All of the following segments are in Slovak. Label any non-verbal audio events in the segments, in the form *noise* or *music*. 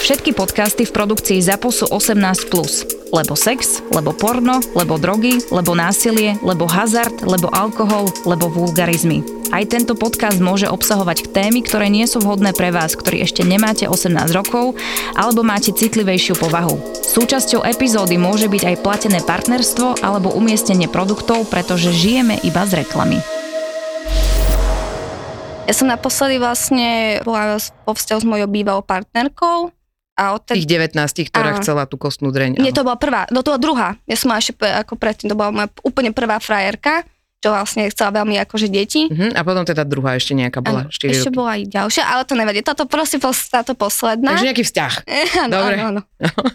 Všetky podcasty v produkcii ZAPO sú 18+. Lebo sex, lebo porno, lebo drogy, lebo násilie, lebo hazard, lebo alkohol, lebo vulgarizmy. Aj tento podcast môže obsahovať témy, ktoré nie sú vhodné pre vás, ktorí ešte nemáte 18 rokov alebo máte citlivejšiu povahu. Súčasťou epizódy môže byť aj platené partnerstvo alebo umiestnenie produktov, pretože žijeme iba z reklamy. Ja som naposledy vlastne bola vo vzťahu s mojou bývalou partnerkou a od Tých 19, ktorá Áno. chcela tú kostnú dreň. Nie, to bola prvá, no to bola druhá. Ja som mala ešte ako predtým, to bola moja úplne prvá frajerka, čo vlastne chcela veľmi akože deti. Mhm, a potom teda druhá ešte nejaká bola, Áno, 4 ešte roky. bola aj ďalšia, ale to nevadí. Toto pos- táto posledná. Takže nejaký vzťah. *laughs* áno, dobre. áno, áno.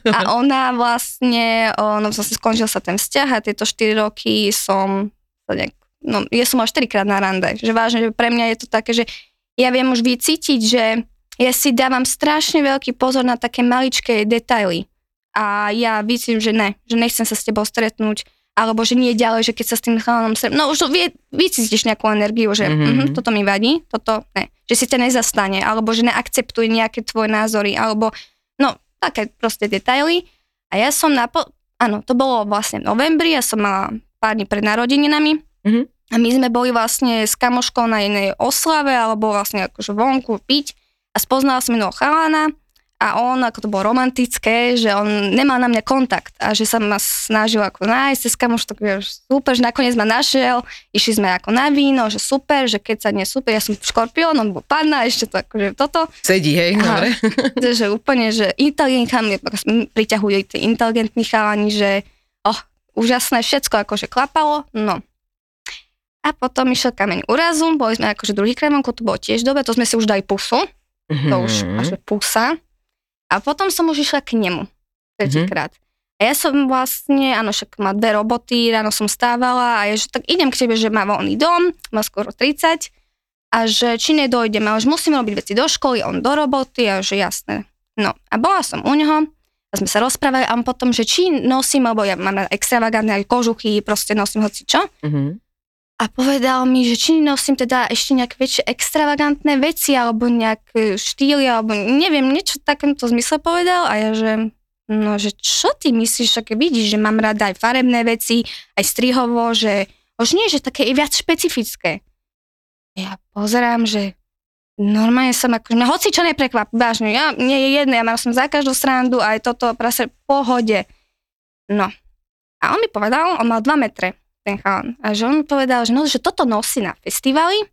*laughs* A ona vlastne, ono vlastne skončil sa ten vzťah a tieto 4 roky som sa nejak, no ja som mala 4 krát na rande. Že vážne, že pre mňa je to také, že ja viem už vycítiť, že ja si dávam strašne veľký pozor na také maličké detaily. A ja vycítim, že ne, že nechcem sa s tebou stretnúť, alebo že nie ďalej, že keď sa s tým chalanom stretnú, no už to vie, vycítiš nejakú energiu, že Mhm. mm-hmm. uh toto mi vadí, toto ne. Že si ťa nezastane, alebo že neakceptuje nejaké tvoje názory, alebo no, také proste detaily. A ja som na, po- áno, to bolo vlastne v novembri, ja som mala pár dní pred narodeninami Mhm. a my sme boli vlastne s kamoškou na jednej oslave, alebo vlastne akože vonku piť a spoznala som jedného chalána a on, ako to bolo romantické, že on nemal na mňa kontakt a že sa ma snažil ako nájsť cez kamoš, tak vieš, super, že nakoniec ma našiel, išli sme ako na víno, že super, že keď sa nie super, ja som škorpión, on bol panna, ešte to akože toto, Sedí, hej, Aha. dobre. *laughs* že úplne, že inteligentní, priťahujú tí inteligentní chalani, že oh, úžasné, všetko akože klapalo, no. A potom išiel kameň úrazu, boli sme akože druhý kremonku, to bolo tiež dobre, to sme si už dali pusu, to už Mhm. až pusa. A potom som už išla k nemu, tretíkrát. A ja som vlastne, áno, však má dve roboty, ráno som stávala a ja, že tak idem k tebe, že má voľný dom, má skoro 30 a že či nedojdem, ale že musím robiť veci do školy, on do roboty a že jasné. No a bola som u neho a sme sa rozprávali a on potom, že či nosím, alebo ja mám extravagantné aj kožuchy, proste nosím hoci čo. Mhm. A povedal mi, že či nosím teda ešte nejaké väčšie extravagantné veci, alebo nejaké štýly, alebo neviem, niečo v takomto zmysle povedal. A ja, že no, že čo ty myslíš, aké vidíš, že mám rada aj farebné veci, aj strihovo, že už nie, že také i viac špecifické. Ja pozerám, že normálne som ako, no hoci čo neprekvap, vážne, ja, nie je jedno, ja mám som za každú srandu, aj toto prase pohode. No. A on mi povedal, on mal 2 metre, ten chalan. A že on povedal, že, no, že toto nosí na festivali,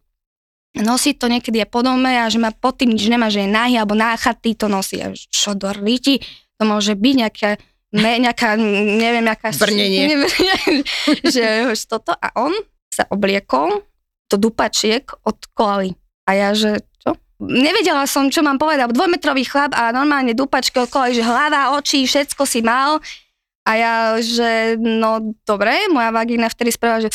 nosí to niekedy aj po dome a že má pod tým nič nemá, že je nahý alebo náchatý to nosí. A že čo do riti, to môže byť nejaká, ne, nejaká neviem, nejaká... Brnenie. Neviem, *laughs* že už toto. A on sa obliekol do dupačiek od koaly. A ja, že čo? Nevedela som, čo mám povedať. Dvojmetrový chlap a normálne dupačky od koaly, že hlava, oči, všetko si mal. A ja, že no dobre, moja vagína vtedy spravila, že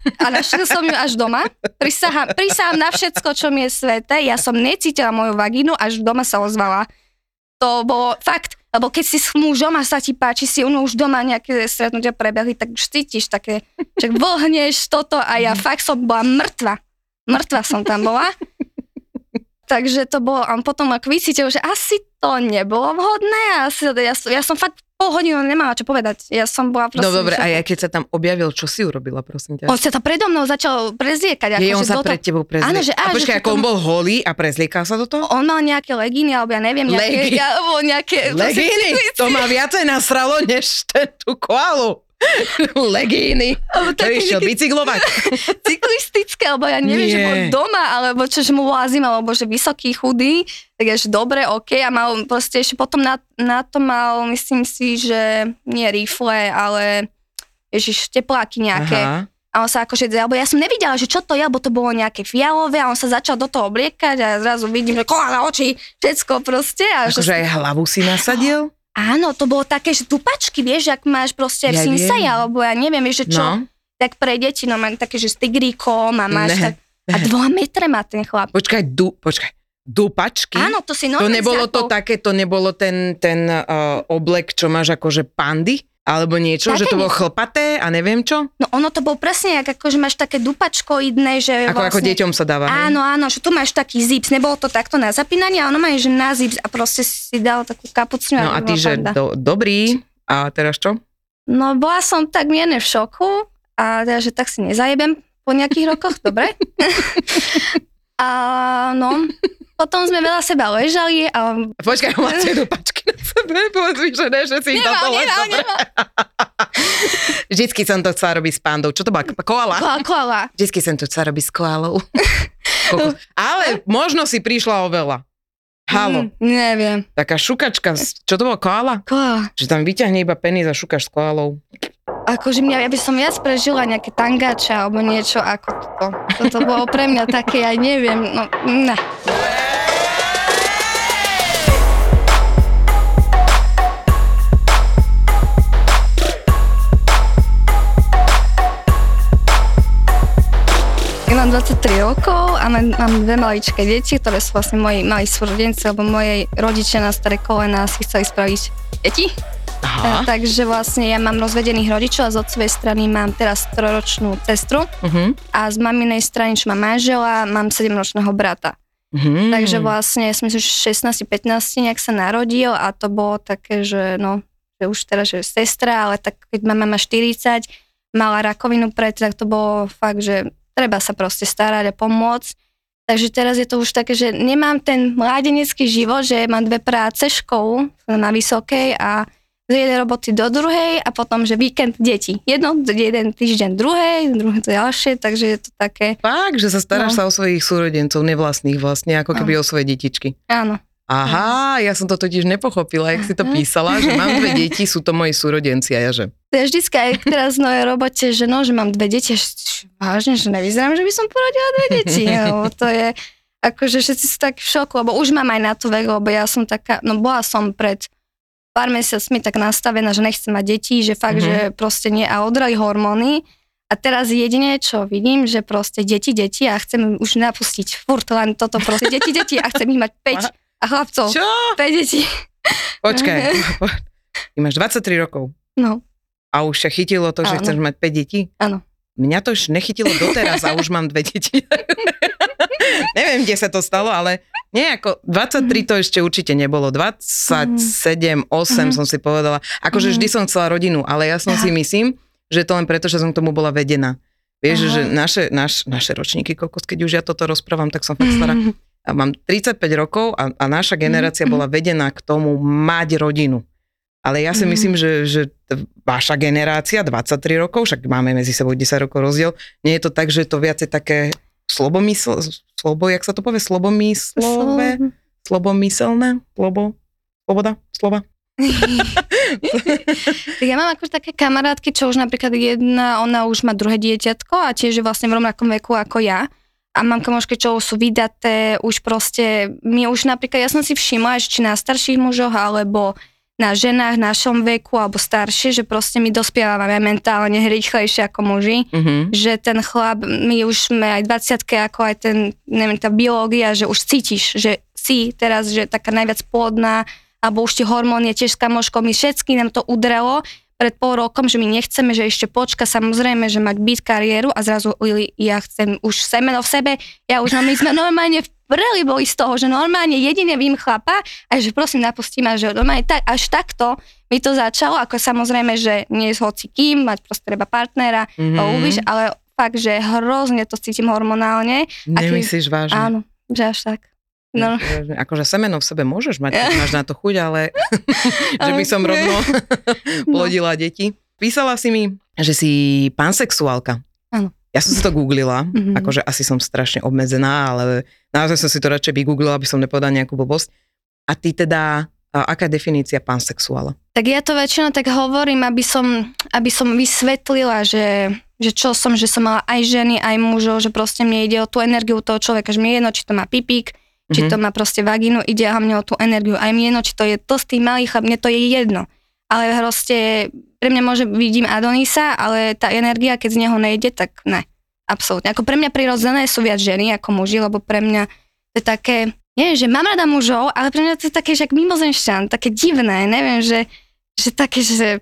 a našiel som ju až doma. Prisahám, prisahám na všetko, čo mi je sveté. Ja som necítila moju vagínu, až doma sa ozvala. To bolo fakt, lebo keď si s mužom a sa ti páči, si ono už doma nejaké stretnutia prebehli, tak už cítiš také, že vlhneš toto a ja fakt som bola mŕtva. Mŕtva som tam bola. Takže to bolo, a potom ako vycítil, že asi to nebolo vhodné a ja, som- ja som fakt pol hodinu nemala čo povedať. Ja som bola proste... No dobre, a ja keď sa tam objavil, čo si urobila, prosím ťa? On sa to predo mnou začal prezliekať. Je ako, on že sa do toho- pred tebou prezliekal. Áno, že a á, počkaj, ako on bol holý a prezliekal sa do toho? On mal nejaké legíny, alebo ja neviem, nejaké... Ja, alebo nejaké *laughs* Legíny? To ma viacej nasralo, než ten tú koalu. *laughs* Legíny. To išiel bicyklovať. *laughs* cyklistické, alebo ja neviem, Nie. že bol doma, alebo čo, že mu lázim, alebo že vysoký, chudý, tak je, že dobre, OK, a mal proste ešte potom na, na to mal, myslím si, že nie rifle, ale ježiš, tepláky nejaké. Aha. A on sa akože, alebo ja som nevidela, že čo to je, lebo to bolo nejaké fialové a on sa začal do toho obliekať a zrazu vidím, že kola na oči, všetko proste. A Akože že, aj hlavu si nasadil? Áno, to bolo také, že dupačky, vieš, ak máš proste Ja viem. alebo ja neviem, vieš, že čo, No, tak pre deti, no mám také, že s tigríkom a máš Ne. tak, a dva metre má ten chlap. počkaj, du, počkaj, dupačky? Áno, to si To nebolo to zľakol. také, to nebolo ten, ten uh, oblek, čo máš akože pandy? Alebo niečo, Také že to bolo chlpaté a neviem čo? No ono to bol presne, ako, že máš také dupačkoidné, že Ako, ako vlastne... deťom sa dáva. Áno, áno, že tu máš taký zips, nebolo to takto na zapínanie, ale ono má, že na zips a proste si dal takú kapucňu. No a ty, že panda. do, dobrý. A teraz čo? No bola som tak mierne v šoku a teda, že tak si nezajebem po nejakých rokoch, dobre? *laughs* a no, potom sme veľa seba ležali a... Počkaj, máte dupačky na sebe, *laughs* povedz že ne, že si Nemá, dole. nemá, Dobre. nemá. *laughs* Vždycky som to chcela robiť s pandou. Čo to bola? Koala? Koala, koala. Vždycky som to chcela robiť s koalou. *laughs* Ale možno si prišla o veľa. Halo, Mm, neviem. taká šukačka, čo to bolo, koala? Koala. Že tam vyťahne iba penis a šukaš s koalou. Akože mňa, ja by som viac prežila nejaké tangače alebo niečo ako toto. Toto bolo pre mňa také, ja neviem, no, ne. Mám 23 rokov a mám, mám dve maličké deti, ktoré sú vlastne moji malí súrodenci, lebo moje rodičia na staré kolena si chceli spraviť deti. Aha. E, takže vlastne ja mám rozvedených rodičov a z otcovej strany mám teraz troročnú sestru Uh-huh. a z maminej strany, čo mám manžela, mám 7-ročného brata. Uh-huh. Takže vlastne, ja som myslím, že 16-15 nejak sa narodil a to bolo také, že no, že už teraz, že sestra, ale tak keď mama má 40, mala rakovinu pred, tak to bolo fakt, že treba sa proste starať a pomôcť. Takže teraz je to už také, že nemám ten mládenecký život, že mám dve práce, školu na vysokej a z jednej roboty do druhej a potom, že víkend deti. Jedno, jeden týždeň druhej, druhé to ďalšie, takže je to také, Fakt, že sa staráš No. sa o svojich súrodencov, nevlastných vlastne, ako keby o svoje detičky. áno. Aha, ja som to totiž nepochopila, jak si to písala, že mám dve *laughs* deti, sú to moji súrodenci a ja že... To je vždycky aj teraz v novej robote, že no, že mám dve deti, že vážne, že nevyzerám, že by som porodila dve deti, lebo *laughs* to je, akože všetci sú tak v šoku, lebo už mám aj na to vek, lebo ja som taká, no bola som pred pár mesiacmi tak nastavená, že nechcem mať deti, že fakt, Mhm. že proste nie a odrali hormóny. A teraz jedine, čo vidím, že proste deti, deti a chcem už napustiť furt len toto proste, deti, deti a chcem ich mať 5 a chlapcov, Čo? 5 detí. Počkaj, *laughs* ty máš 23 rokov No, a už ťa chytilo to, že Áno. chceš mať 5 detí? Áno. Mňa to už nechytilo doteraz a už mám dve deti. *laughs* Neviem, kde sa to stalo, ale nie, ako 23 to ešte určite nebolo. 27, 8 Mhm. som si povedala. Akože Mhm. vždy som chcela rodinu, ale ja som si myslím, že to len preto, že som k tomu bola vedená. Vieš, Aha. že naše, naš, naše ročníky, kokos, keď už ja toto rozprávam, tak som fakt stará. A mám 35 rokov a, a naša generácia Mhm. bola vedená k tomu mať rodinu. Ale ja si Mhm. myslím, že, že vaša generácia, 23 rokov, však máme medzi sebou 10 rokov rozdiel, nie je to tak, že je to viacej také slobomysl, slobo, jak sa to povie, slobomyslové, slobomyselné, slobo, sloboda, slova. *laughs* *laughs* Ja mám akože také kamarátky, čo už napríklad jedna, ona už má druhé dieťatko a tiež je vlastne v rovnakom veku ako ja. A mám kamošky, čo sú vydaté, už proste, my už napríklad, ja som si všimla, že či na starších mužoch, alebo na ženách v našom veku, alebo staršie, že proste my dospievame mentálne rýchlejšie ako muži. Uh-huh. Že ten chlap, my už sme aj 20 ako aj ten, neviem, tá biológia, že už cítiš, že si teraz, že taká najviac plodná, alebo už ti hormón je tiež s kamoškou, my všetky nám to udrelo pred pol rokom, že my nechceme, že ešte počka, samozrejme, že mať byť kariéru a zrazu Lili, ja chcem už semeno v sebe, ja už mám, my sme normálne v preli boli z toho, že normálne jedine vím chlapa a že prosím napustím a že normálne tak, až takto mi to začalo, ako samozrejme, že nie je hoci kým, mať proste treba partnera, Mhm. to uvíš, ale fakt, že hrozne to cítim hormonálne. Aký- Nemyslíš vážne? Áno, že až tak. No. Vážne. Akože semeno v sebe môžeš mať, keď máš na to chuť, ale *laughs* že by som rovno *laughs* No. plodila deti. Písala si mi, že si pansexuálka. Áno. Ja som si to googlila, Mhm. akože asi som strašne obmedzená, ale naozaj som si to radšej vygooglila, aby som nepovedala nejakú blbosť. A ty teda, a aká je definícia pansexuála? Tak ja to väčšinou tak hovorím, aby som, aby som vysvetlila, že, že čo som, že som mala aj ženy, aj mužov, že proste mne ide o tú energiu toho človeka, že mi je jedno, či to má pipík, Či Mhm. to má proste vagínu, ide hlavne o tú energiu. Aj mi jedno, či to je tlstý, malý chlap, mne to je jedno. Ale proste, pre mňa môže, vidím Adonisa, ale tá energia, keď z neho nejde, tak ne. Absolútne. Ako pre mňa prirodzené sú viac ženy ako muži, lebo pre mňa to je také, nie, že mám rada mužov, ale pre mňa to je také, že ak mimozemšťan, také divné, neviem, že, že také, že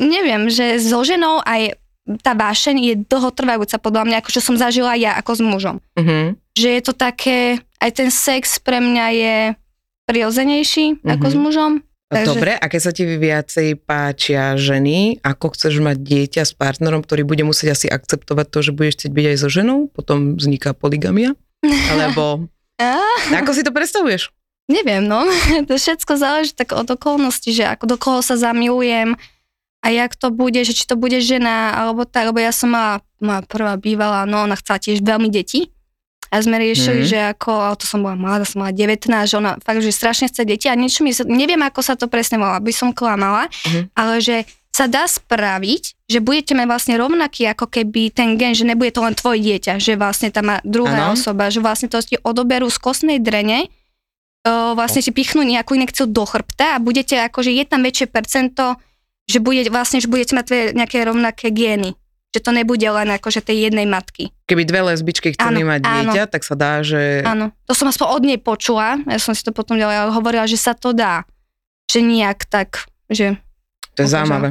neviem, že so ženou aj tá vášeň je dlhotrvajúca podľa mňa, ako čo som zažila ja ako s mužom Mhm. že je to také, aj ten sex pre mňa je prirodzenejší mm-hmm. ako s Mhm. mužom. Takže- Dobre, a keď sa ti viacej páčia ženy, ako chceš mať dieťa s partnerom, ktorý bude musieť asi akceptovať to, že budeš chcieť byť aj so ženou, potom vzniká poligamia? *laughs* Alebo ako si to predstavuješ? neviem, no. *laughs* to všetko záleží tak od okolností, že ako do koho sa zamilujem a jak to bude, že či to bude žena, alebo tak, lebo ja som mala, moja prvá bývala, no ona chcela tiež veľmi deti. A sme riešili, Mhm. že ako, ale to som bola mladá, som mala 19, že ona fakt, že strašne chce deti a niečo mi, neviem, ako sa to presne volá, aby som klamala, Mhm. ale že sa dá spraviť, že budete mať vlastne rovnaký ako keby ten gen, že nebude to len tvoje dieťa, že vlastne tam má druhá Áno. osoba, že vlastne to ti odoberú z kostnej drene, o, vlastne si pichnú nejakú inekciu do chrbta a budete akože je tam väčšie percento, že bude vlastne, že budete mať nejaké rovnaké gény. Že to nebude len akože tej jednej matky. Keby dve lesbičky chceli Áno, mať áno. dieťa, tak sa dá, že... Áno, to som aspoň od nej počula, ja som si to potom ďalej hovorila, že sa to dá. Že nejak tak, že... To je akože- zaujímavé.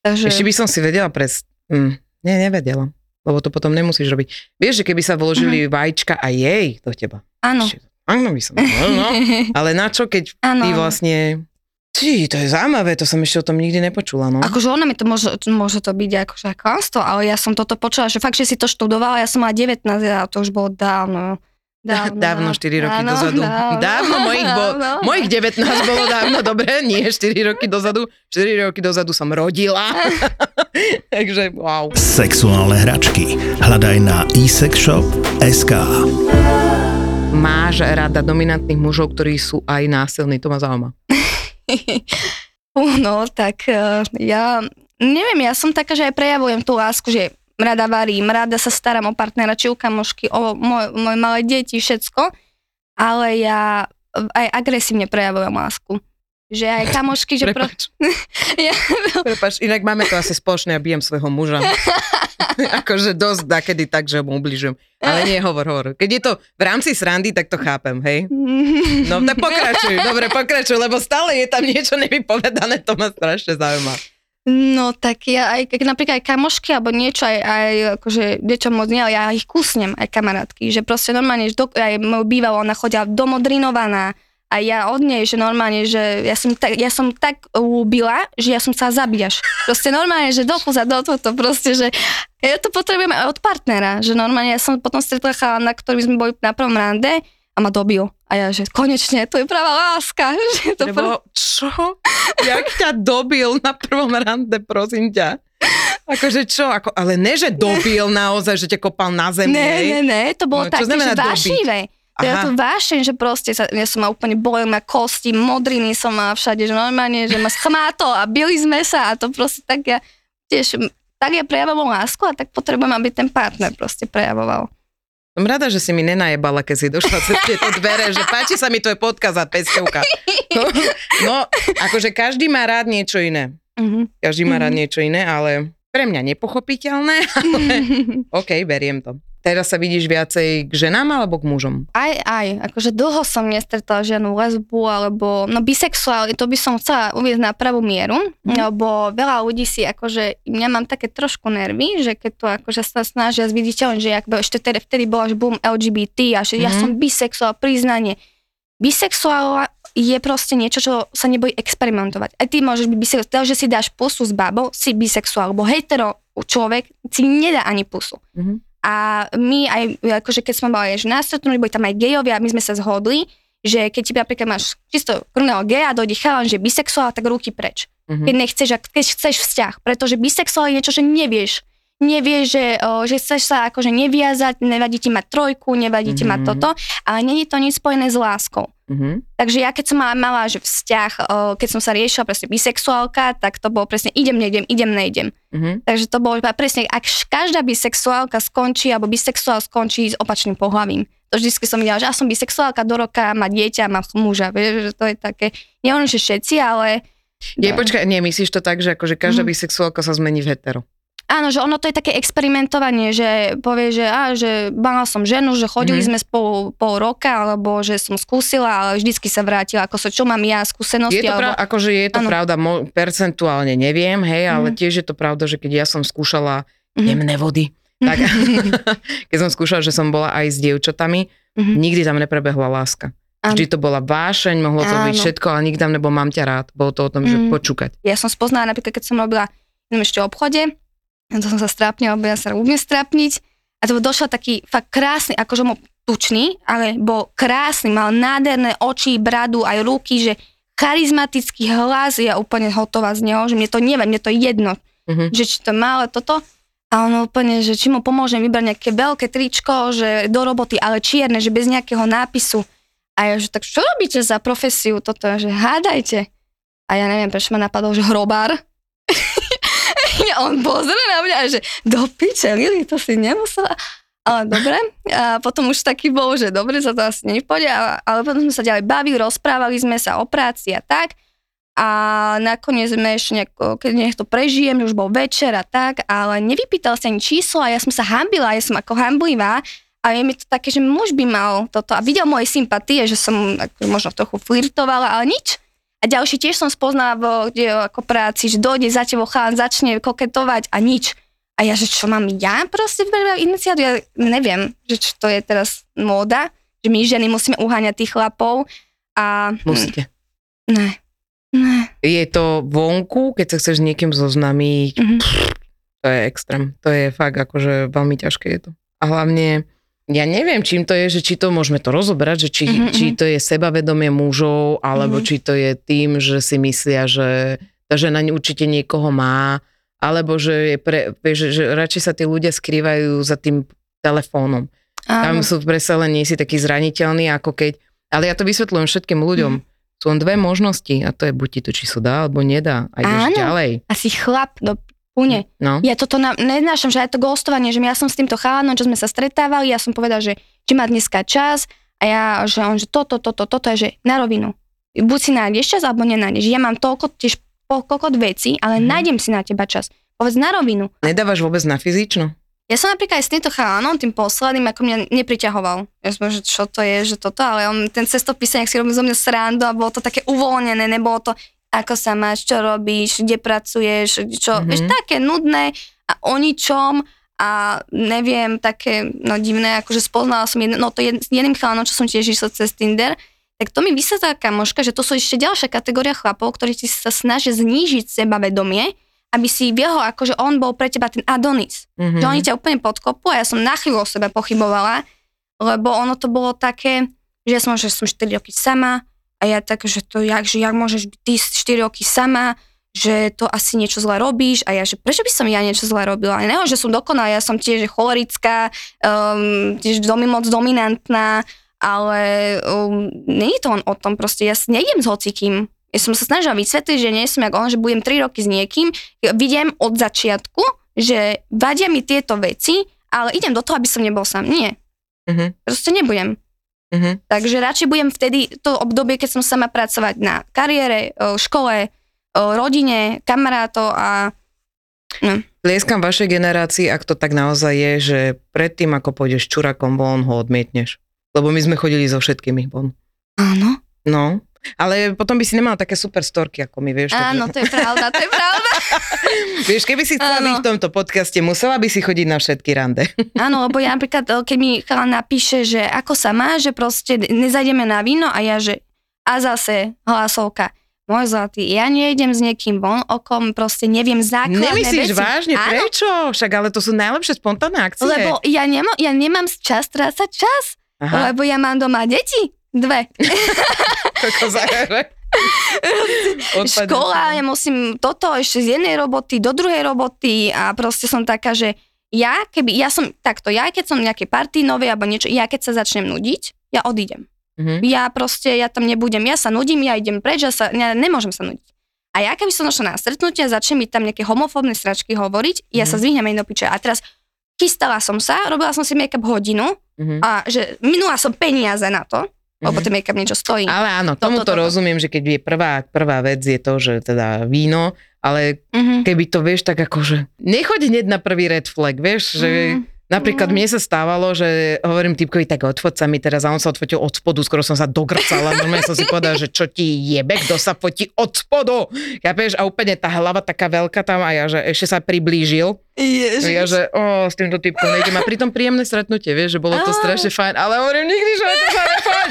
Takže, Ešte by som si vedela pres... Mm, nie, nevedela. Lebo to potom nemusíš robiť. Vieš, že keby sa vložili vajíčka a jej do teba. Áno. Áno, by som. No, no. *laughs* Ale na čo, keď áno, ty vlastne... Ty, to je zaujímavé, to som ešte o tom nikdy nepočula, no. Akože ona mi to môže, môže to byť akože klamstvo, ale ja som toto počula, že fakt, že si to študovala, ja som mala 19 a to už bolo dávno. *laughs* Dávno, Dávno, 4 roky áno, dozadu. Dávno, mojich, bo, *laughs* dávno. mojich 19 bolo dávno, dobre, nie 4 roky dozadu. 4 roky dozadu som rodila. *laughs* Takže wow. Sexuálne hračky. Hľadaj na eSexShop.sk Máš rada dominantných mužov, ktorí sú aj násilní, to ma zaujíma. *laughs* No, tak eh, ja neviem, ja som taká, že aj prejavujem tú lásku, že rada varím, rada sa starám o partnera, či u kamošky, o moje, moje malé deti, všetko, ale ja aj agresívne prejavujem lásku. Že aj kamošky, že pro... Prepač, *laughs* ja, prepač, inak máme to asi spoločné, ja bijem svojho muža. *laughs* akože dosť dakedy tak, že mu ubližujem. Ale nie, hovor, hovor. Keď je to v rámci srandy, tak to chápem, hej? No tak pokračuj, dobre, pokračuj, lebo stále je tam niečo nevypovedané, to ma strašne zaujíma. No tak ja aj, napríklad aj kamošky alebo niečo, aj, aj akože niečo moc nie, ale ja ich kusnem, aj kamarátky, že proste normálne, že do, aj moju bývalú, ona chodila domodrinovaná a ja od nej, že normálne, že ja som tak, ja som tak ľúbila, že ja som sa zabíjaš. Proste normálne, že do do toto, proste, že ja to potrebujem aj od partnera, že normálne ja som potom stretla chalana, ktorý sme boli na prvom rande a ma dobil. A ja, že konečne, to je pravá láska. *laughs* Že to. Lebo čo? Jak ťa dobil na prvom rande, prosím ťa? Akože čo? Ako, ale ne, že dobil naozaj, že ťa kopal na zemi, Ne, ne, ne, to bolo No, také, že dobiť? Aha. to vášeň, že proste sa, ja som ma úplne bolel ma kosti, modriny som mala všade, že normálne, že ma schmátol a bili sme sa a to proste tak ja tiež, tak ja prejavoval lásku a tak potrebujem, aby ten partner proste prejavoval. Som rada, že si mi nenajebala, keď si došla cez *laughs* tieto dvere, že páči sa mi tvoj podkaz a pesťovka. No, akože každý má rád niečo iné. Mhm. Každý má rád niečo iné, ale pre mňa nepochopiteľné, ale *laughs* OK, beriem to. Teraz sa vidíš viacej k ženám alebo k mužom? Aj, aj, akože dlho som nestretla žiadnu lesbu alebo, no bisexuál, to by som chcela uvieť na pravú mieru, Mhm. lebo veľa ľudí si akože, ja mám také trošku nervy, že keď to akože sa snažia zviditeľniť, že akby ešte tedy, vtedy bola až boom LGBT a že ja Mhm. som bisexuál, priznanie. Bisexuál je proste niečo, čo sa nebojí experimentovať. Aj ty môžeš byť bisexuál, to, že si dáš pusu s babou, si bisexuál, lebo hetero človek si nedá ani pusu. Mhm. A my aj, akože keď sme boli na stretnutí, boli tam aj gejovia, my sme sa zhodli, že keď ti napríklad máš čisto krvného geja a dojde chalan, že bisexuál, tak ruky preč. Mhm. Keď nechceš, keď chceš vzťah, pretože bisexuál je niečo, že nevieš. nevieš, že, o, že chceš sa akože neviazať, nevadí ti mať trojku, nevadí ti mať Mhm. toto, ale není to nič spojené s láskou. Mhm. Takže ja keď som mala, mala že vzťah, o, keď som sa riešila presne bisexuálka, tak to bolo presne idem, nejdem, idem, nejdem. Mhm. Takže to bolo iba presne, ak každá bisexuálka skončí, alebo bisexuál skončí s opačným pohľavím. To vždycky som videla, že ja som bisexuálka do roka, má dieťa, má muža, vieš, že to je také, neviem, že všetci, ale Nie, počkaj, nie, myslíš to tak, že akože každá Mhm. bisexuálka sa zmení v hetero? Áno, že ono to je také experimentovanie, že povie, že, á, že mala som ženu, že chodili Mhm. sme spolu pol roka, alebo že som skúsila, ale vždycky sa vrátila, ako so čo mám ja skúsenosti. Je to, alebo... akože je to Áno. pravda, mo- percentuálne neviem, hej, ale Mhm. tiež je to pravda, že keď ja som skúšala Mhm. jemné vody, tak *laughs* keď som skúšala, že som bola aj s dievčatami, Mhm. nikdy tam neprebehla láska. Áno. Vždy to bola vášeň, mohlo to byť Áno. všetko, ale nikdy tam nebol mám ťa rád. Bolo to o tom, že Mm. počúkať. Ja som spoznala napríklad, keď som robila v ešte obchode, a *laughs* to som sa strápnila, lebo ja sa umiem strápniť, a to došiel taký fakt krásny, akože mu tučný, ale bol krásny, mal nádherné oči, bradu, aj ruky, že charizmatický hlas, ja úplne hotová z neho, že mne to nevadí, mne to je jedno, Mhm. že či to má, ale toto. A on úplne, že či mu pomôžem vybrať nejaké veľké tričko, že do roboty, ale čierne, že bez nejakého nápisu. A ja, že tak čo robíte za profesiu toto, že hádajte. A ja neviem, prečo ma napadol, že hrobár. A on pozrie na mňa, že do piče, Lili, to si nemusela. Ale dobre, a potom už taký bol, že dobre, za to asi nepôjde, ale, ale potom sme sa ďalej bavili, rozprávali sme sa o práci a tak. A nakoniec sme ešte nejako, keď nech to prežijem, už bol večer a tak, ale nevypýtal sa ani číslo a ja som sa hambila, ja som ako hamblivá a je mi to také, že muž by mal toto a videl moje sympatie, že som ako, možno trochu flirtovala, ale nič. A ďalší tiež som spoznala vo, ako práci, že dojde za tebou chalán, začne koketovať a nič. A ja, že čo mám ja proste vybrať iniciátu, ja neviem, že čo to je teraz móda, že my ženy musíme uháňať tých chlapov a... Musíte. Ne, ne. Je to vonku, keď sa chceš s niekým zoznámiť, Mhm. to je extrém. To je fakt akože veľmi ťažké je to. A hlavne, ja neviem, čím to je, že či to môžeme to rozoberať, že či, Mhm, či to je sebavedomie mužov, alebo Mhm. či to je tým, že si myslia, že tá žena určite niekoho má, alebo že, je pre, že, že radšej sa tí ľudia skrývajú za tým telefónom. Tam Áno. sú presne len nie si taký zraniteľný, ako keď... Ale ja to vysvetľujem všetkým ľuďom. Mhm. Sú len dve možnosti a to je buď ti to číslo dá, alebo nedá. A ideš Áno. ďalej. Asi chlap do pune. No. Ja toto na, neznášam, že aj to ghostovanie, že ja som s týmto chalanom, čo sme sa stretávali, ja som povedal, že či má dneska čas a ja, že on, že toto, toto, toto, je, že na rovinu. Buď si nájdeš čas, alebo nenájdeš. Ja mám toľko tiež koľko vecí, ale Mhm. nájdem si na teba čas. Povedz na rovinu. Nedávaš vôbec na fyzično? Ja som napríklad aj s týmto chalanom, tým posledným, ako mňa nepriťahoval. Ja som, že čo to je, že toto, ale on ten cestopis, si robil zo mňa srandu a bolo to také uvoľnené, nebolo to, ako sa máš, čo robíš, kde pracuješ, čo, Mhm. mm-hmm. vieš, také nudné a o ničom a neviem, také, no divné, akože spoznala som jedno, no to jed, jedným chalanom, čo som tiež išla cez Tinder, tak to mi vysvetlila kamoška, že to sú ešte ďalšia kategória chlapov, ktorí si sa snažia znížiť sebavedomie, aby si jeho, akože on bol pre teba ten Adonis. Mhm. Že oni ťa úplne podkopu a ja som na chvíľu o sebe pochybovala, lebo ono to bolo také, že ja som, že som 4 roky sama a ja tak, že to jak, že jak môžeš byť ty 4 roky sama, že to asi niečo zle robíš a ja, že prečo by som ja niečo zle robila? Ne, že som dokonalá, ja som tiež cholerická, um, tiež domi, moc dominantná, ale um, nie je to len o tom, proste ja nejdem s hocikým. Ja som sa snažila vysvetliť, že nie som jak on, že budem 3 roky s niekým, ja vidím od začiatku, že vadia mi tieto veci, ale idem do toho, aby som nebol sám. Nie, Mhm. proste nebudem. Mhm. Takže radšej budem vtedy to obdobie, keď som sama pracovať na kariére, škole, rodine, kamarátov a Tlieskam vašej generácii, ak to tak naozaj je, že predtým, ako pôjdeš čurakom von, ho odmietneš. Lebo my sme chodili so všetkými von. áno, No, ale potom by si nemala také super storky ako my, vieš. áno, to je pravda, to je pravda. *laughs* Vieš, keby si chcela byť v tomto podcaste, musela by si chodiť na všetky rande. *laughs* Áno, lebo ja napríklad, e, keď mi chalan napíše, že ako sa má, že proste nezajdeme na víno a ja, že a zase hlasovka. Môj zlatý, ja nejdem s niekým von, o kom proste neviem základné Nemyslíš veci. vážne? Áno, Prečo? Však ale to sú najlepšie spontánne akcie. Lebo ja, nemo, ja nemám čas strácať čas, Aha, lebo ja mám doma deti. Dve. *laughs* Škola, ja musím toto ešte z jednej roboty do druhej roboty a proste som taká, že ja, keby, ja som, takto, ja keď som v nejakej partii novej alebo niečo, ja keď sa začnem nudiť, ja odídem. Mhm. Ja proste, ja tam nebudem, ja sa nudím, ja idem preč, ja sa, ja nemôžem sa nudiť. A ja keby som došla na stretnutie a začne mi tam nejaké homofóbne sračky hovoriť, ja Mhm. sa zvihnem aj do piče. A teraz chystala som sa, robila som si make-up hodinu Mhm. a že minula som peniaze na to, lebo Mhm. ten make-up niečo stojí. Ale áno, tomu to rozumiem, že keď je prvá, prvá vec je to, že teda víno, ale Mhm. keby to vieš tak akože, nechoď hneď na prvý red flag, vieš, že Mm. Napríklad Mm. mne sa stávalo, že hovorím typkovi, tak odfoť sa mi teraz a on sa odfotil od spodu, skoro som sa dogrcala, normálne som si povedal, že čo ti jebe, kto sa fotí od spodu, ja vieš, a úplne tá hlava taká veľká tam a ja, že ešte sa priblížil, Ježiš. ja, že o, s týmto typkom nejdem a pritom príjemné stretnutie, vieš, že bolo to strašne fajn, ale hovorím nikdy, že to sa nefoť.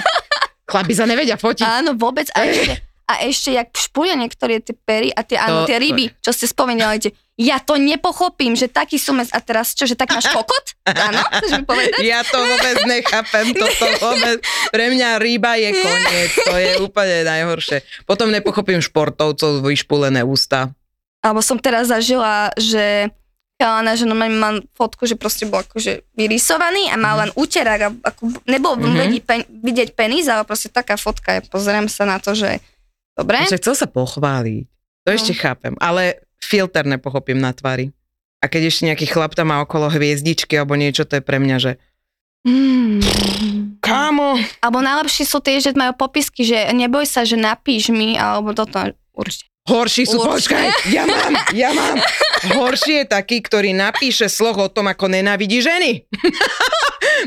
Chlapi sa nevedia fotiť. Áno, vôbec. A *laughs* ešte, a ešte jak špulia niektoré tie pery a tie, áno, tie ryby, čo ste spomenuli, tie, ja to nepochopím, že taký sumec a teraz čo, že tak máš kokot? Áno, chceš mi povedať? Ja to vôbec nechápem, toto vôbec. Pre mňa ryba je koniec, to je úplne najhoršie. Potom nepochopím športovcov, vyšpulené ústa. Alebo som teraz zažila, že chalana, že normálne mám fotku, že proste bol akože vyrysovaný a mal len úterák a ako, nebol Mhm. mm-hmm. pen, vidieť penis, ale proste taká fotka, ja pozriem sa na to, že dobre. Že chcel sa pochváliť. To No. ešte chápem, ale filter nepochopím na tvári. A keď ešte nejaký chlap tam má okolo hviezdičky alebo niečo, to je pre mňa, že Mm. kámo, Alebo najlepšie sú tie, že majú popisky, že neboj sa, že napíš mi, alebo toto. Určite. horší sú, Určite. počkaj, ja mám, ja mám. Horší je taký, ktorý napíše sloh o tom, ako nenávidí ženy.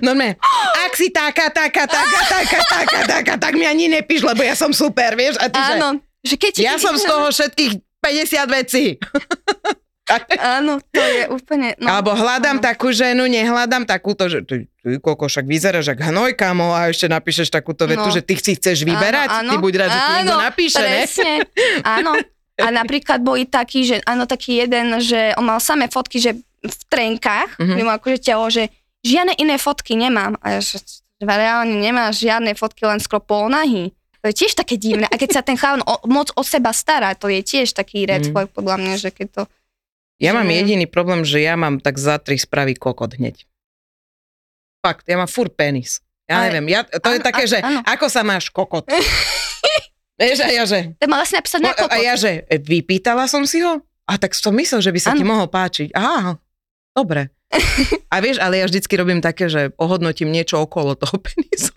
No ne, ak si taká, taká, taká, taká, taká, taká, tak mi ani nepíš, lebo ja som super, vieš? A ty, že, Áno, že keď ti... ja som z toho všetkých 50 vecí. Áno, to je úplne... No, Alebo hľadám áno. takú ženu, nehľadám takúto, že ty, ty koko, však vyzeráš jak hnoj, kamo, a ešte napíšeš takúto vetu, No. že ty si chceš vyberať, ty buď rád, že ti niekto áno, napíše, ne? presne, áno. A napríklad boli takí, že áno, taký jeden, že on mal samé fotky, že v trenkách, Mhm. mm-hmm. mimo akože telo, že žiadne iné fotky nemám. A ja, že reálne nemáš žiadne fotky, len skoro polnahý. To je tiež také divné. A keď sa ten chalan o, moc o seba stará, to je tiež taký red flag podľa mňa, že keď to... Ja mám že- jediný problém, že ja mám tak za tri spravy kokot hneď. Fakt, ja mám furt penis. Ja Ale- neviem, ja, to je áno, také, áno, že áno. ako sa máš kokot? *laughs* Vieš, a ja že, To mal vlastne napísať na no, a kokot. ja že, e, vypýtala som si ho? A tak som myslel, že by sa ti mohol páčiť. Aha, dobre. *laughs* A vieš, ale ja vždycky robím také, že ohodnotím niečo okolo toho *laughs* penisu.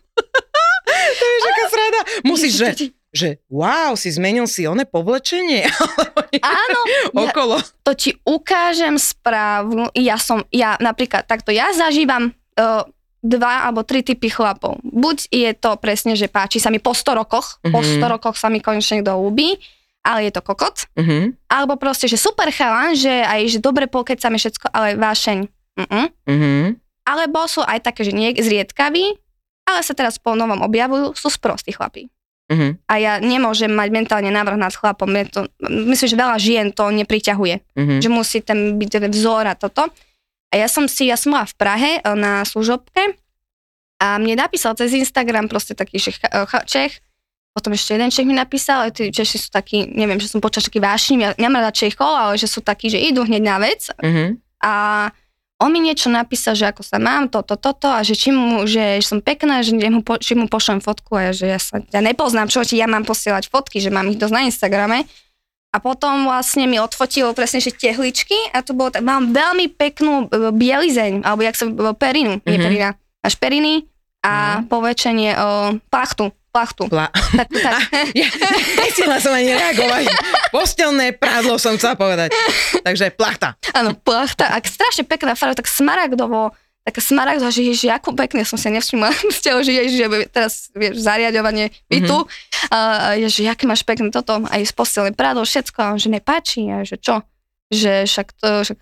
to je aká srada. Musíš, že, že wow, si zmenil si oné povlečenie. *laughs* Áno, ja, okolo. to ti ukážem správu. Ja som, ja napríklad takto, ja zažívam uh, dva alebo tri typy chlapov. Buď je to presne, že páči sa mi po 100 rokoch, po Mhm. 100 rokoch sa mi konečne kto ľúbi, ale je to kokot. Uh-huh. Alebo proste, že super chalan, že aj, že dobre pokecame všetko, ale vášeň. Mm-mm. Uh-huh. Alebo sú aj také, že nie zriedkaví, ale sa teraz po novom objavujú, sú sprostí chlapí. Uh-huh. A ja nemôžem mať mentálne návrh nad chlapom. Je to, myslím, že veľa žien to nepriťahuje Uh-huh. že musí ten byť ten vzor a toto. A ja som si, ja som bola v Prahe e, na služobke a mne napísal cez Instagram proste taký že ch- ch- Čech, potom ešte jeden Čech mi napísal, ale tí Češi sú takí, neviem, že som počas taký vášnim, ja nemám rada Čechov, ale že sú takí, že idú hneď na vec Uh-huh. a on mi niečo napísal, že ako sa mám, toto, toto a že či mu, že som pekná, že mu, po, či mu pošlem fotku a ja, že ja sa, ja nepoznám, čo ja mám posielať fotky, že mám ich dosť na Instagrame. A potom vlastne mi odfotil presne, že tehličky a to bolo tak, mám veľmi peknú e, bielizeň, alebo jak sa, e, perinu, nie Mhm. perina, až periny a povečenie o plachtu, plachtu. Pla- Tak, tak. *laughs* ja, nechcela som ani reagovať. *laughs* Postelné prádlo som chcela povedať. Takže plachta. Áno, plachta, a strašne pekná farba, tak smaragdovo, taká smaragdová, že ježiš, ako pekne som sa nevšimla *laughs* z toho, že ježiš, že teraz, vieš, zariadovanie bytu, mm-hmm. a ježiš, aké máš pekné toto, aj z postelné prádlo, všetko, a že nepáči, a že čo? Že však to, však,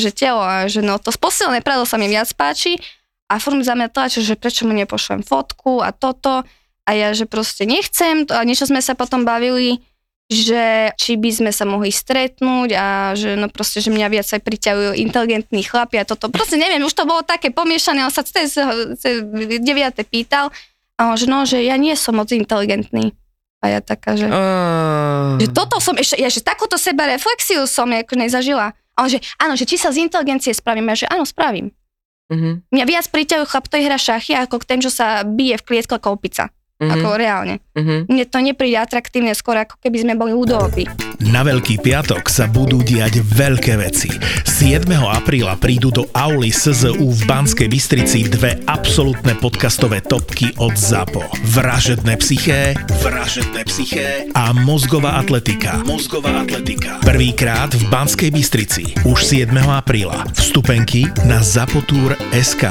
že telo, a že no to z postelné prádlo sa mi viac páči, a furt za mňa tlačil, že prečo mu nepošlem fotku a toto, a ja, že proste nechcem, to, a niečo sme sa potom bavili, že či by sme sa mohli stretnúť a že no proste, že mňa viac aj priťahujú inteligentní chlapi a toto. Proste neviem, už to bolo také pomiešané, on sa cez, cez 9. pýtal a on, že no, že ja nie som moc inteligentný. A ja taká, že, Oh. že toto som ešte, ja, že takúto seba reflexiu som ako nezažila. A on že, áno, že či sa z inteligencie spravím, ja že áno, spravím. Mhm. Mňa viac priťahujú chlap, ktorý hrá šachy, ako k tým, čo sa bije v klietke ako opica. Mhm. Ako reálne. Mhm. Mne to nepríde atraktívne, skôr ako keby sme boli ľudovopí. Na Veľký piatok sa budú diať veľké veci. 7. apríla prídu do Auli SZU v Banskej Bystrici dve absolútne podcastové topky od ZAPO. Vražedné psyché, vražedné psyché a mozgová atletika. Mozgová atletika. Prvýkrát v Banskej Bystrici. Už 7. apríla. Vstupenky na zapotur.sk.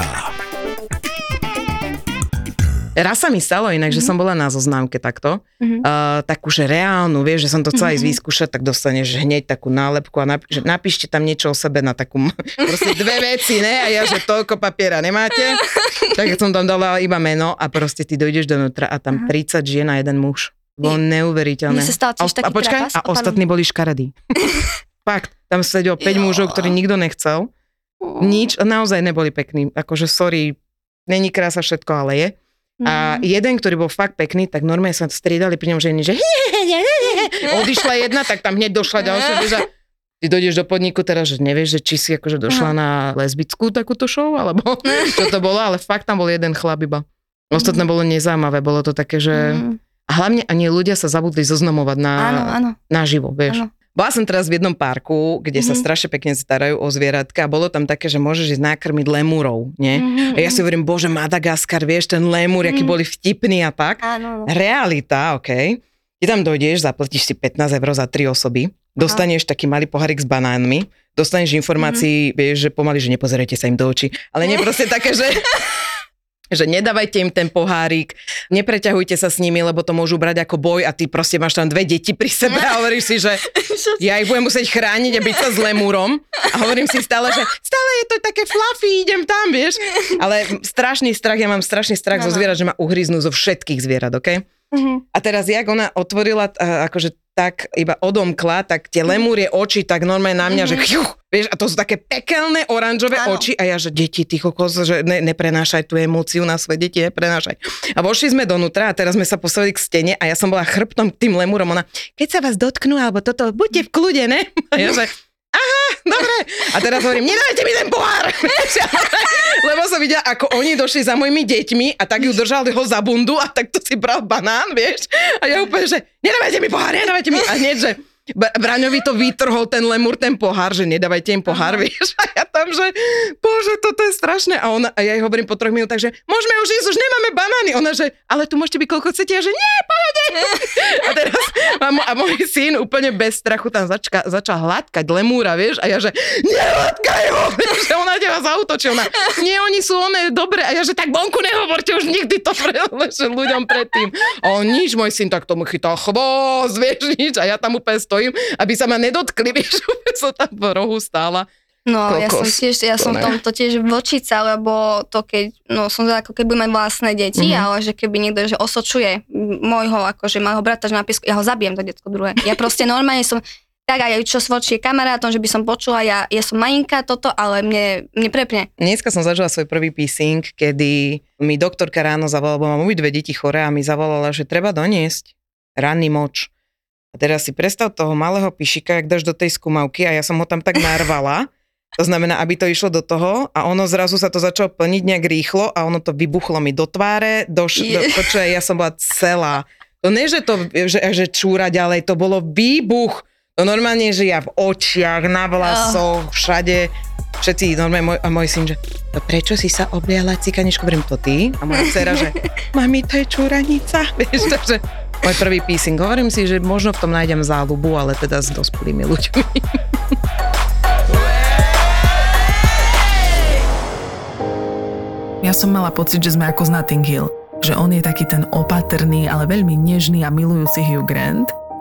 Raz sa mi stalo inak, že som bola na zoznamke takto, Mhm. uh, takú, že reálnu, vieš, že som to chcela ísť Mhm. vyskúšať, tak dostaneš hneď takú nálepku a napí- že napíšte tam niečo o sebe na takú, proste dve veci, ne? A ja, že toľko papiera nemáte, tak som tam dala iba meno a proste ty dojdeš donútra a tam 30 žien a jeden muž. Bolo neuveriteľné. Mne sa stal tiež a, a taký počkaj, trapas. a O, pardon. ostatní boli škaredí. *laughs* Fakt, tam sedelo 5 Jo. mužov, ktorí nikto nechcel. Nič, naozaj neboli pekní. Akože sorry, není krása všetko, ale je. Mhm. A jeden, ktorý bol fakt pekný, tak normálne sa striedali pri ňom ženy, že odišla jedna, tak tam hneď došla ďalšia, vieš, a ty dojdeš do podniku teraz, že nevieš, že či si akože došla na lesbickú takúto show, alebo čo to bolo, ale fakt tam bol jeden chlap iba. Ostatné bolo nezaujímavé, bolo to také, že... Mhm. A hlavne ani ľudia sa zabudli zoznamovať na, Áno, áno. naživo, vieš. Áno. Bola som teraz v jednom parku, kde sa Mhm. strašne pekne starajú o zvieratka a bolo tam také, že môžeš ísť nakrmiť lemurov, nie? Mhm, A ja si hovorím, bože, Madagaskar, vieš, ten lemur, aký Mhm. boli vtipní a tak. Áno. Realita, OK. Ty tam dojdeš, zaplatíš si 15 eur za 3 osoby, dostaneš taký malý pohárik s banánmi, dostaneš informácií, vieš, že pomaly, že nepozerajte sa im do očí, ale nie proste také, že *laughs* že nedávajte im ten pohárik, nepreťahujte sa s nimi, lebo to môžu brať ako boj a ty proste máš tam dve deti pri sebe a hovoríš si, že ja ich budem musieť chrániť a byť sa s lemúrom a hovorím si stále, že stále je to také fluffy, idem tam, vieš. Ale strašný strach, ja mám strašný strach zo Áno. zvierat, že ma uhryznú zo všetkých zvierat, OK? Mhm. A teraz, jak ona otvorila, akože tak iba odomkla, tak tie lemúrie oči tak normálne na mňa, že chjuch, vieš, a to sú také pekelné oranžové Áno. oči a ja, že deti, ty kokos, že ne, neprenášaj tú emóciu na svoje deti, neprenášaj. A vošli sme donútra a teraz sme sa postavili k stene a ja som bola chrbtom tým lemúrom, ona, keď sa vás dotknú, alebo toto, buďte v kľude, ne? A ja, *laughs* že aha, dobre. A teraz hovorím, nedajte mi ten pohár. *laughs* Lebo som videla, ako oni došli za mojimi deťmi a tak ju držali ho za bundu a tak to si bral banán, vieš. A ja úplne, že nedávajte mi pohár, nedávajte mi. A hneď, že Braňovi to vytrhol ten lemur, ten pohár, že nedávajte im pohár, vieš. A ja tam, že bože, toto je strašné. A, ona, a ja jej hovorím po troch minútach, že môžeme už ísť, už nemáme banány. Ona, že ale tu môžete byť koľko chcete. A že nie, pohode. A teraz a, mo- a môj syn úplne bez strachu tam začka, začal hladkať lemúra, vieš. A ja, že nehladkaj ho, *laughs* že ona teba zautočí. Ona, nie, oni sú one dobre. A ja, že tak vonku nehovorte už nikdy to pre, ľuďom predtým. A on nič, môj syn tak tomu chytal chvost, vieš, nič. A ja tam úplne stojím, aby sa ma nedotkli, *laughs* vieš, som tam v rohu stála. No, ja som Kokos. tiež, ja som To ne. tomto tiež vočica, lebo to keď, no som za ako keby mať vlastné deti, Mhm. mm-hmm. ale že keby niekto, že osočuje môjho, akože môjho brata, že napísku, ja ho zabijem to detsko druhé. Ja proste normálne som, tak aj čo svočí kamarátom, že by som počula, ja, ja som malinka toto, ale mne, mne prepne. Dneska som zažila svoj prvý písing, kedy mi doktorka ráno zavolala, lebo mám obidve deti choré a mi zavolala, že treba doniesť ranný moč. A teraz si predstav toho malého píšika, jak dáš do tej skumavky a ja som ho tam tak narvala. To znamená, aby to išlo do toho a ono zrazu sa to začalo plniť nejak rýchlo a ono to vybuchlo mi do tváre, do, š- do, to, je, ja som bola celá. To nie, že to, že, že čúra ďalej, to bolo výbuch. No normálne, že ja v očiach, na vlasoch, všade, všetci, normálne môj, a môj syn, že no prečo si sa obliala cikaničku, hovorím to ty? A moja dcera, že *laughs* mami, to je čúranica, *laughs* vieš, takže môj prvý písing. Hovorím si, že možno v tom nájdem záľubu, ale teda s dospelými ľuďmi. Ja som mala pocit, že sme ako z Notting Hill. Že on je taký ten opatrný, ale veľmi nežný a milujúci Hugh Grant.